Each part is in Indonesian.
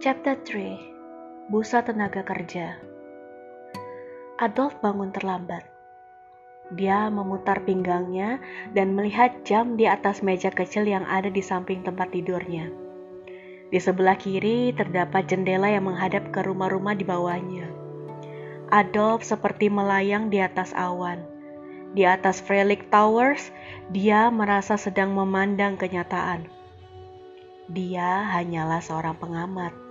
Chapter 3 Busa Tenaga Kerja Adolf bangun terlambat. Dia memutar pinggangnya dan melihat jam di atas meja kecil yang ada di samping tempat tidurnya. Di sebelah kiri terdapat jendela yang menghadap ke rumah-rumah di bawahnya. Adolf seperti melayang di atas awan. Di atas Frelick Towers, dia merasa sedang memandang kenyataan. Dia hanyalah seorang pengamat.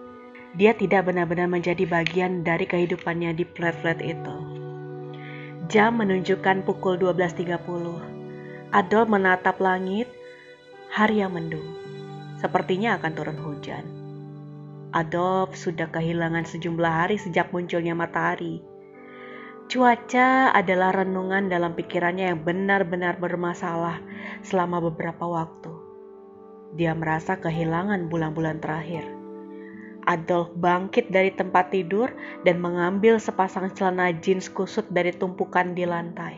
Dia tidak benar-benar menjadi bagian dari kehidupannya di flat-flat itu. Jam menunjukkan pukul 12.30. Adol menatap langit, hari yang mendung. Sepertinya akan turun hujan. Adolf sudah kehilangan sejumlah hari sejak munculnya matahari. Cuaca adalah renungan dalam pikirannya yang benar-benar bermasalah selama beberapa waktu. Dia merasa kehilangan bulan-bulan terakhir. Adolf bangkit dari tempat tidur dan mengambil sepasang celana jeans kusut dari tumpukan di lantai.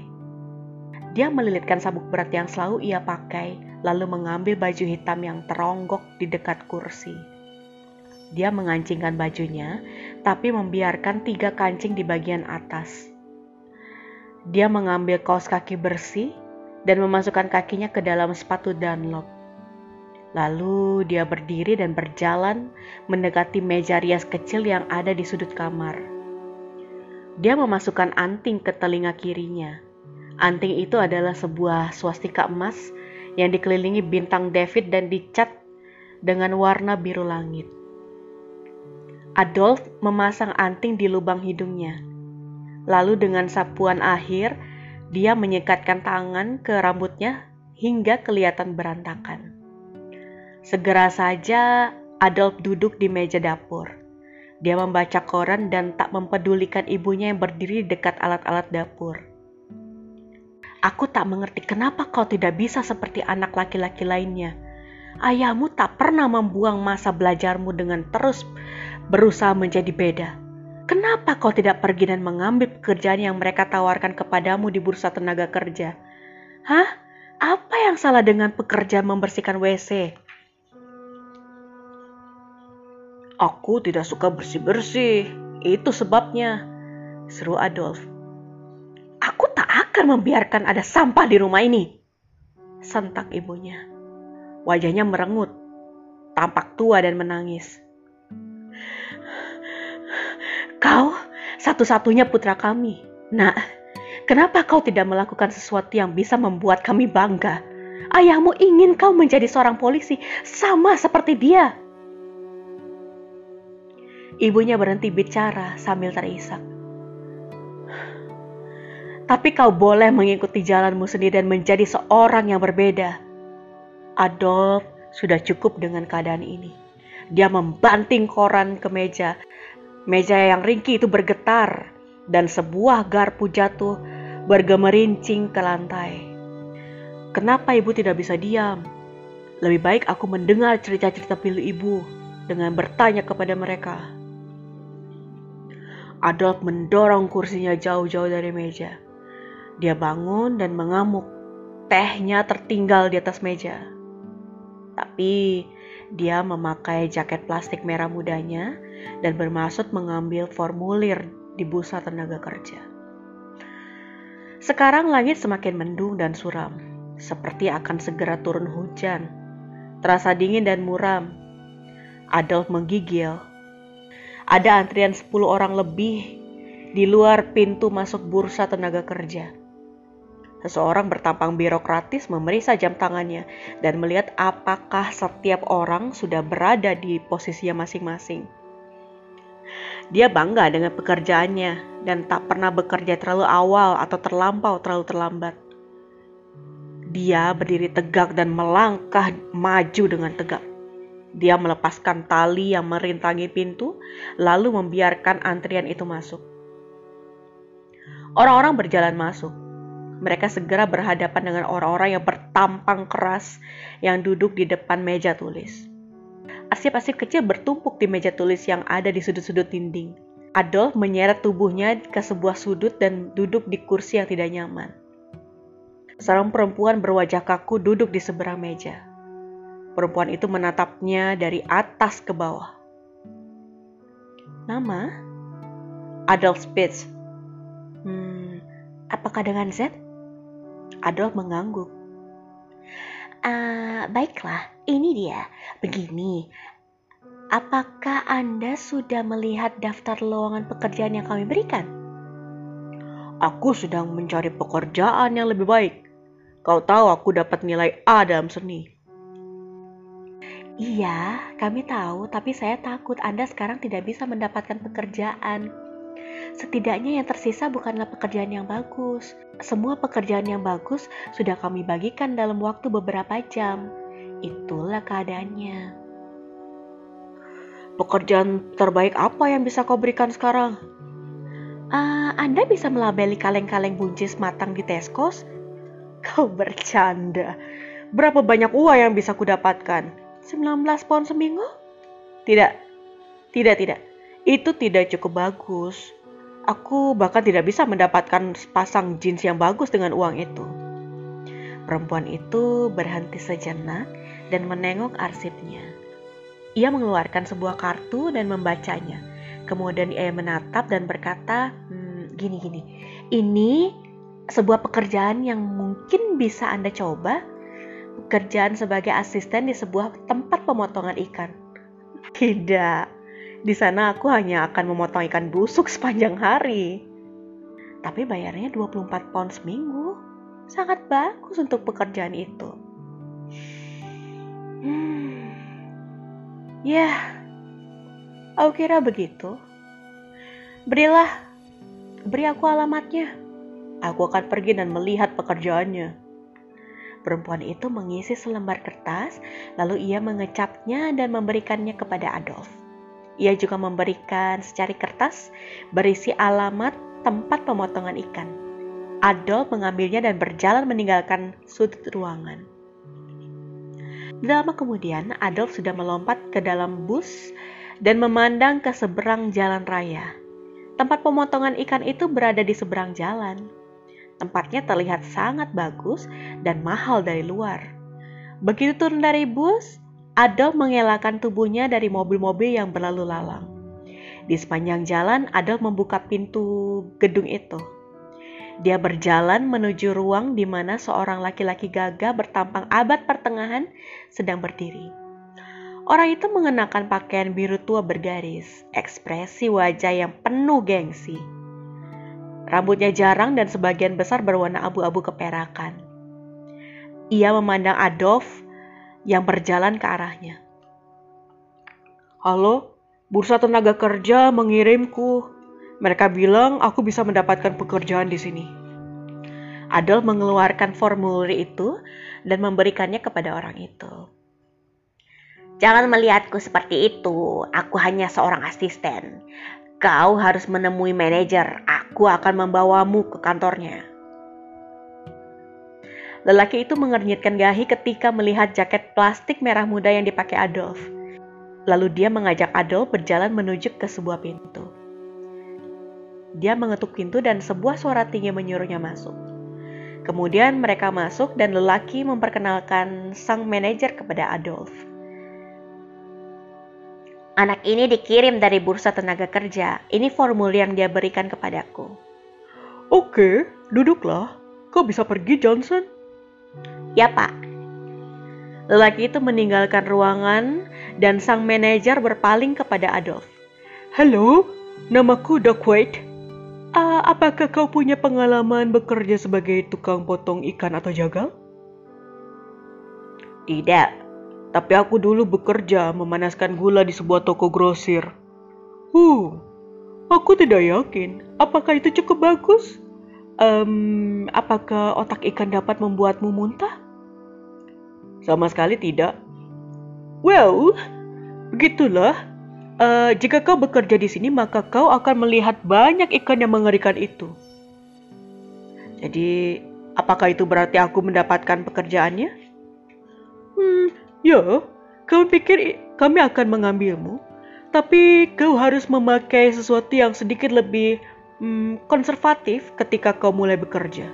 Dia melilitkan sabuk berat yang selalu ia pakai, lalu mengambil baju hitam yang teronggok di dekat kursi. Dia mengancingkan bajunya, tapi membiarkan tiga kancing di bagian atas. Dia mengambil kaos kaki bersih dan memasukkan kakinya ke dalam sepatu Dunlop. Lalu dia berdiri dan berjalan mendekati meja rias kecil yang ada di sudut kamar. Dia memasukkan anting ke telinga kirinya. Anting itu adalah sebuah swastika emas yang dikelilingi bintang David dan dicat dengan warna biru langit. Adolf memasang anting di lubang hidungnya Lalu dengan sapuan akhir, dia menyekatkan tangan ke rambutnya hingga kelihatan berantakan. Segera saja Adolf duduk di meja dapur. Dia membaca koran dan tak mempedulikan ibunya yang berdiri di dekat alat-alat dapur. Aku tak mengerti kenapa kau tidak bisa seperti anak laki-laki lainnya. Ayahmu tak pernah membuang masa belajarmu dengan terus berusaha menjadi beda. Kenapa kau tidak pergi dan mengambil pekerjaan yang mereka tawarkan kepadamu di bursa tenaga kerja? Hah? Apa yang salah dengan pekerjaan membersihkan WC? Aku tidak suka bersih-bersih. Itu sebabnya, seru Adolf. Aku tak akan membiarkan ada sampah di rumah ini. Sentak ibunya. Wajahnya merengut, tampak tua dan menangis. Kau satu-satunya putra kami. Nak, kenapa kau tidak melakukan sesuatu yang bisa membuat kami bangga? Ayahmu ingin kau menjadi seorang polisi sama seperti dia. Ibunya berhenti bicara sambil terisak. Tapi kau boleh mengikuti jalanmu sendiri dan menjadi seorang yang berbeda. Adolf sudah cukup dengan keadaan ini. Dia membanting koran ke meja Meja yang ringkih itu bergetar dan sebuah garpu jatuh bergemerincing ke lantai. Kenapa ibu tidak bisa diam? Lebih baik aku mendengar cerita-cerita pilu ibu dengan bertanya kepada mereka. Adolf mendorong kursinya jauh-jauh dari meja. Dia bangun dan mengamuk. Tehnya tertinggal di atas meja. Tapi dia memakai jaket plastik merah mudanya dan bermaksud mengambil formulir di busa tenaga kerja. Sekarang langit semakin mendung dan suram, seperti akan segera turun hujan. Terasa dingin dan muram. Adolf menggigil. Ada antrian 10 orang lebih di luar pintu masuk bursa tenaga kerja. Seseorang bertampang birokratis memeriksa jam tangannya dan melihat apakah setiap orang sudah berada di posisinya masing-masing. Dia bangga dengan pekerjaannya dan tak pernah bekerja terlalu awal atau terlampau terlalu terlambat. Dia berdiri tegak dan melangkah maju dengan tegak. Dia melepaskan tali yang merintangi pintu, lalu membiarkan antrian itu masuk. Orang-orang berjalan masuk, mereka segera berhadapan dengan orang-orang yang bertampang keras yang duduk di depan meja tulis. Arsip-arsip kecil bertumpuk di meja tulis yang ada di sudut-sudut dinding. Adolf menyeret tubuhnya ke sebuah sudut dan duduk di kursi yang tidak nyaman. Seorang perempuan berwajah kaku duduk di seberang meja. Perempuan itu menatapnya dari atas ke bawah. Nama? Adolf Spitz. Hmm, apakah dengan Z? Adolf mengangguk. Uh, baiklah, ini dia. Begini, apakah Anda sudah melihat daftar lowongan pekerjaan yang kami berikan? Aku sedang mencari pekerjaan yang lebih baik. Kau tahu aku dapat nilai A dalam seni. Iya, kami tahu, tapi saya takut Anda sekarang tidak bisa mendapatkan pekerjaan. Setidaknya yang tersisa bukanlah pekerjaan yang bagus. Semua pekerjaan yang bagus sudah kami bagikan dalam waktu beberapa jam. Itulah keadaannya. Pekerjaan terbaik apa yang bisa kau berikan sekarang? Uh, anda bisa melabeli kaleng-kaleng buncis matang di Tesco's? Kau bercanda. Berapa banyak uang yang bisa kudapatkan? 19 pound seminggu? Tidak, tidak, tidak. Itu tidak cukup bagus. Aku bahkan tidak bisa mendapatkan pasang jeans yang bagus dengan uang itu. Perempuan itu berhenti sejenak dan menengok arsipnya. Ia mengeluarkan sebuah kartu dan membacanya. Kemudian ia menatap dan berkata, hmm, gini gini, ini sebuah pekerjaan yang mungkin bisa Anda coba pekerjaan sebagai asisten di sebuah tempat pemotongan ikan. Tidak, di sana aku hanya akan memotong ikan busuk sepanjang hari. Tapi bayarnya 24 pound seminggu. Sangat bagus untuk pekerjaan itu. Hmm. Ya, aku kira begitu. Berilah, beri aku alamatnya. Aku akan pergi dan melihat pekerjaannya. Perempuan itu mengisi selembar kertas, lalu ia mengecapnya dan memberikannya kepada Adolf. Ia juga memberikan secari kertas berisi alamat tempat pemotongan ikan. Adolf mengambilnya dan berjalan meninggalkan sudut ruangan. Lama kemudian, Adolf sudah melompat ke dalam bus dan memandang ke seberang jalan raya. Tempat pemotongan ikan itu berada di seberang jalan. Tempatnya terlihat sangat bagus dan mahal dari luar. Begitu turun dari bus, Adolf mengelakkan tubuhnya dari mobil-mobil yang berlalu lalang. Di sepanjang jalan, Adolf membuka pintu gedung itu. Dia berjalan menuju ruang di mana seorang laki-laki gagah bertampang abad pertengahan sedang berdiri. Orang itu mengenakan pakaian biru tua bergaris, ekspresi wajah yang penuh gengsi. Rambutnya jarang dan sebagian besar berwarna abu-abu keperakan. Ia memandang Adolf yang berjalan ke arahnya. Halo, bursa tenaga kerja mengirimku. Mereka bilang aku bisa mendapatkan pekerjaan di sini. Adolf mengeluarkan formulir itu dan memberikannya kepada orang itu. Jangan melihatku seperti itu. Aku hanya seorang asisten. Kau harus menemui manajer. Aku akan membawamu ke kantornya. Lelaki itu mengernyitkan gahi ketika melihat jaket plastik merah muda yang dipakai Adolf. Lalu dia mengajak Adolf berjalan menuju ke sebuah pintu. Dia mengetuk pintu dan sebuah suara tinggi menyuruhnya masuk. Kemudian mereka masuk dan lelaki memperkenalkan sang manajer kepada Adolf. Anak ini dikirim dari bursa tenaga kerja. Ini formulir yang dia berikan kepadaku. Oke, duduklah. Kau bisa pergi, Johnson? Ya, Pak. Lelaki itu meninggalkan ruangan dan sang manajer berpaling kepada Adolf. Halo, namaku Doc White. Uh, apakah kau punya pengalaman bekerja sebagai tukang potong ikan atau jagal? Tidak, tapi aku dulu bekerja memanaskan gula di sebuah toko grosir. Uh, aku tidak yakin. Apakah itu cukup bagus? Um, apakah otak ikan dapat membuatmu muntah? Sama sekali tidak. Well, begitulah. Uh, jika kau bekerja di sini, maka kau akan melihat banyak ikan yang mengerikan itu. Jadi, apakah itu berarti aku mendapatkan pekerjaannya? Hmm, Ya, kami pikir kami akan mengambilmu, tapi kau harus memakai sesuatu yang sedikit lebih hmm, konservatif ketika kau mulai bekerja.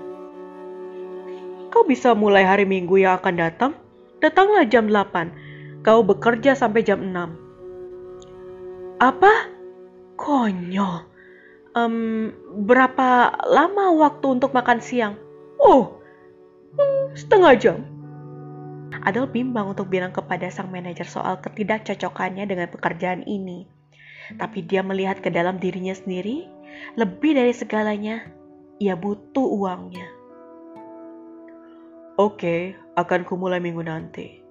Kau bisa mulai hari Minggu yang akan datang. Datanglah jam 8. Kau bekerja sampai jam 6. Apa? Konyol. Um, berapa lama waktu untuk makan siang? Oh, hmm, setengah jam. Adel bimbang untuk bilang kepada sang manajer soal ketidakcocokannya dengan pekerjaan ini. Tapi dia melihat ke dalam dirinya sendiri, lebih dari segalanya, ia butuh uangnya. Oke, akan kumulai minggu nanti.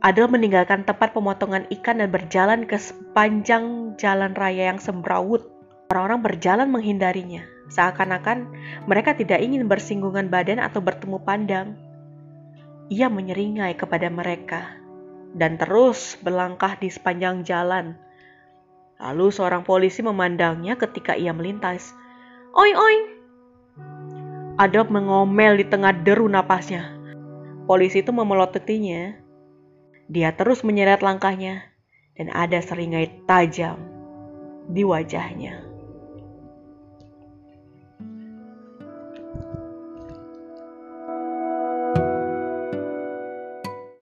Adel meninggalkan tempat pemotongan ikan dan berjalan ke sepanjang jalan raya yang semrawut. Orang-orang berjalan menghindarinya, seakan-akan mereka tidak ingin bersinggungan badan atau bertemu pandang. Ia menyeringai kepada mereka dan terus berlangkah di sepanjang jalan. Lalu seorang polisi memandangnya ketika ia melintas. Oi, oi! Adel mengomel di tengah deru napasnya. Polisi itu memelotutinya dia terus menyeret langkahnya dan ada seringai tajam di wajahnya.